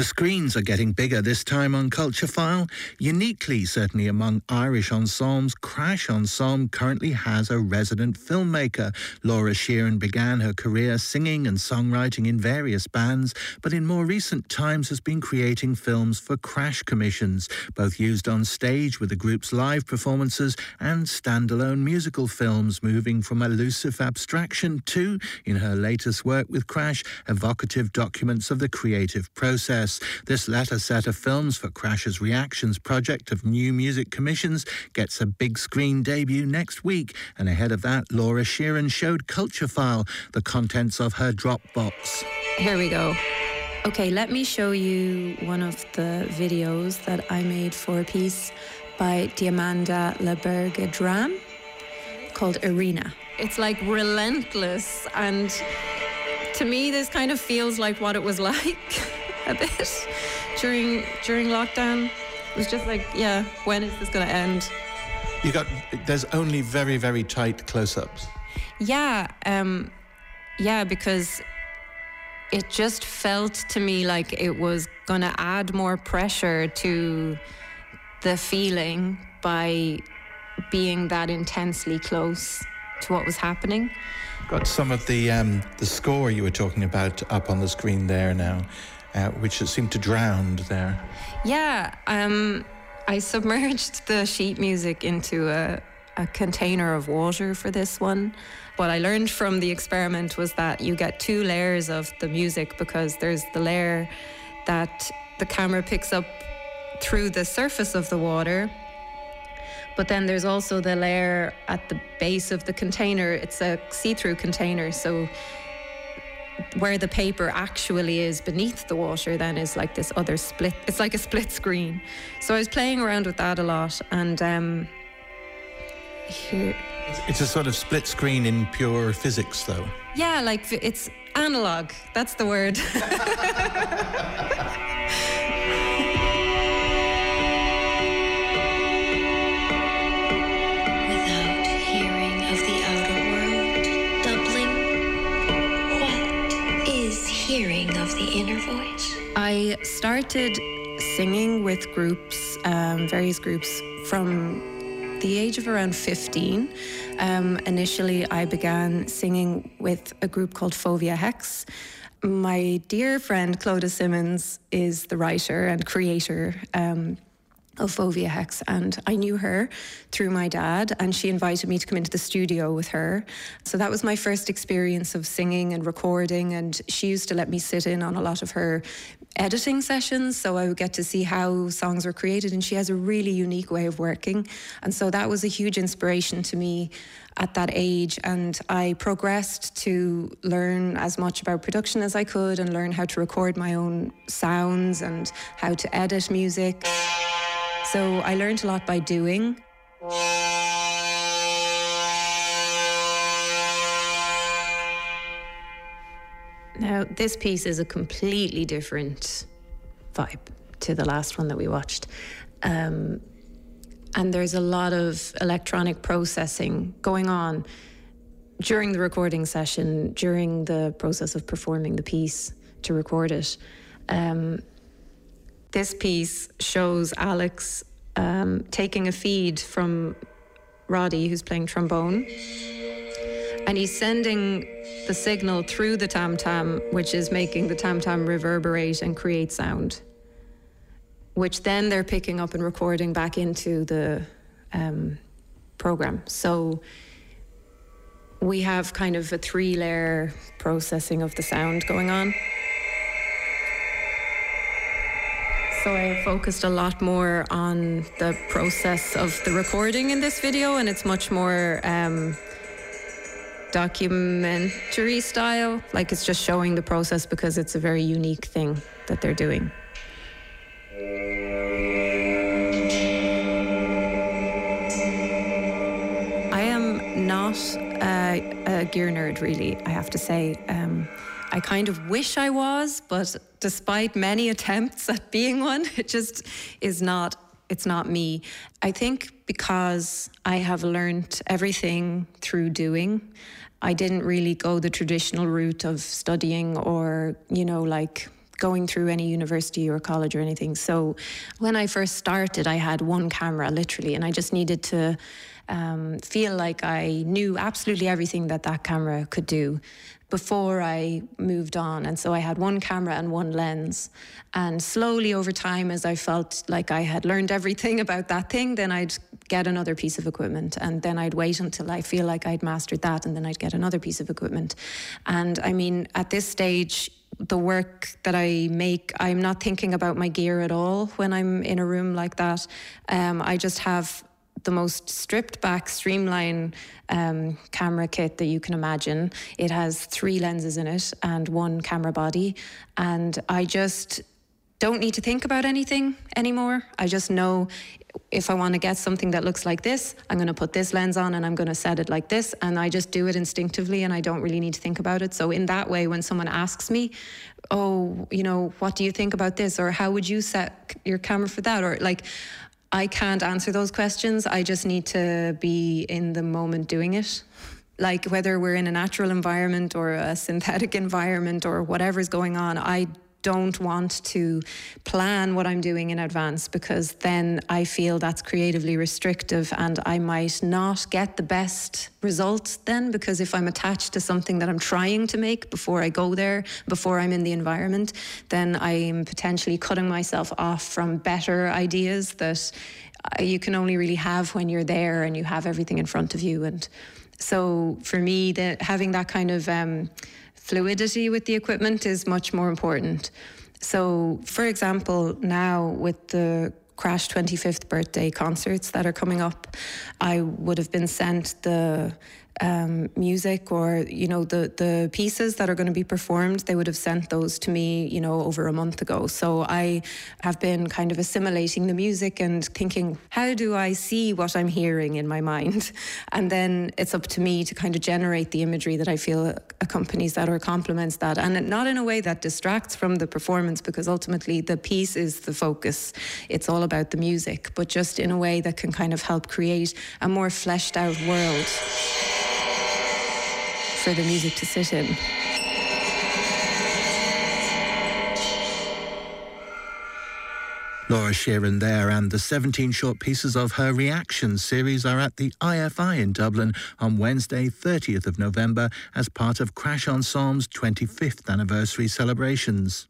The screens are getting bigger this time on Culture File. Uniquely, certainly among Irish ensembles, Crash Ensemble currently has a resident filmmaker. Laura Sheeran began her career singing and songwriting in various bands, but in more recent times has been creating films for Crash commissions, both used on stage with the group's live performances and standalone musical films, moving from elusive abstraction to, in her latest work with Crash, evocative documents of the creative process. This latter set of films for Crash's Reactions project of new music commissions gets a big screen debut next week. And ahead of that, Laura Sheeran showed Culture File the contents of her Dropbox. Here we go. Okay, let me show you one of the videos that I made for a piece by Diamanda La Berge Dramm called Arena. It's like relentless, and to me, this kind of feels like what it was like a bit during during lockdown. It was just like, yeah, when is this going to end? You got there's only very very tight close-ups. Yeah, um, yeah, because it just felt to me like it was going to add more pressure to the feeling by being that intensely close to what was happening. Got some of the um, the score you were talking about up on the screen there now uh, which seemed to drown there. Yeah, um, I submerged the sheet music into a, a container of water for this one. What I learned from the experiment was that you get two layers of the music because there's the layer that the camera picks up through the surface of the water. But then there's also the layer at the base of the container. It's a see through container. So where the paper actually is beneath the water then is like this other split it's like a split screen. So i was playing around with that a lot and um here. It's a sort of split screen in pure physics though. Yeah like it's analog. That's the word I started singing with groups, um, various groups, from the age of around 15. Um, initially, I began singing with a group called Fovea Hex. My dear friend Clodagh Simonds is the writer and creator um, of Fovea Hex, and I knew her through my dad, and she invited me to come into the studio with her. So that was my first experience of singing and recording, and she used to let me sit in on a lot of her editing sessions, so I would get to see how songs were created. And she has a really unique way of working. And so that was a huge inspiration to me at that age. And I progressed to learn as much about production as I could and learn how to record my own sounds and how to edit music. So I learned a lot by doing. Now, this piece is a completely different vibe to the last one that we watched. Um, and there's a lot of electronic processing going on during the recording session, during the process of performing the piece to record it. Um, this piece shows Alex um, taking a feed from Roddy, who's playing trombone, and he's sending the signal through the tam tam, which is making the tam tam reverberate and create sound, which then they're picking up and recording back into the um, program. So we have kind of a three layer processing of the sound going on. So I focused a lot more on the process of the recording in this video, and it's much more um, documentary style. Like it's just showing the process because it's a very unique thing that they're doing. I am not a, a gear nerd, really, I have to say. Um, I kind of wish I was, but despite many attempts at being one, it just is not it's not me. I think because I have learned everything through doing, I didn't really go the traditional route of studying or, you know, like going through any university or college or anything. So when I first started, I had one camera literally, and I just needed to um, feel like I knew absolutely everything that that camera could do before I moved on. And so I had one camera and one lens. And slowly over time, as I felt like I had learned everything about that thing, then I'd get another piece of equipment. And then I'd wait until I feel like I'd mastered that. And then I'd get another piece of equipment. And I mean, at this stage, the work that I make, I'm not thinking about my gear at all when I'm in a room like that. Um, I just have the most stripped back, streamline um, camera kit that you can imagine. It has three lenses in it and one camera body. And I just don't need to think about anything anymore. I just know if I want to get something that looks like this, I'm going to put this lens on and I'm going to set it like this. And I just do it instinctively and I don't really need to think about it. So, in that way, when someone asks me, Oh, you know, what do you think about this? Or how would you set your camera for that? Or like, I can't answer those questions. I just need to be in the moment doing it. Like whether we're in a natural environment or a synthetic environment or whatever's going on, I don't want to plan what I'm doing in advance because then I feel that's creatively restrictive and I might not get the best results then because if I'm attached to something that I'm trying to make before I go there, before I'm in the environment, then I'm potentially cutting myself off from better ideas that uh, you can only really have when you're there and you have everything in front of you and so for me that having that kind of um, fluidity with the equipment is much more important. So, for example, now with the Crash 25th birthday concerts that are coming up, I would have been sent the um, music or you know the the pieces that are going to be performed they would have sent those to me you know over a month ago. So i have been kind of assimilating the music and thinking how do i see what i'm hearing in my mind? And then it's up to me to kind of generate the imagery that i feel accompanies that or complements that. And not in a way that distracts from the performance because ultimately the piece is the focus. It's all about the music but just in a way that can kind of help create a more fleshed out world for the music to sit in. Laura Sheeran there, and the 17 short pieces of her reaction series are at the IFI in Dublin on Wednesday, 30th of November, as part of Crash Ensemble's 25th anniversary celebrations.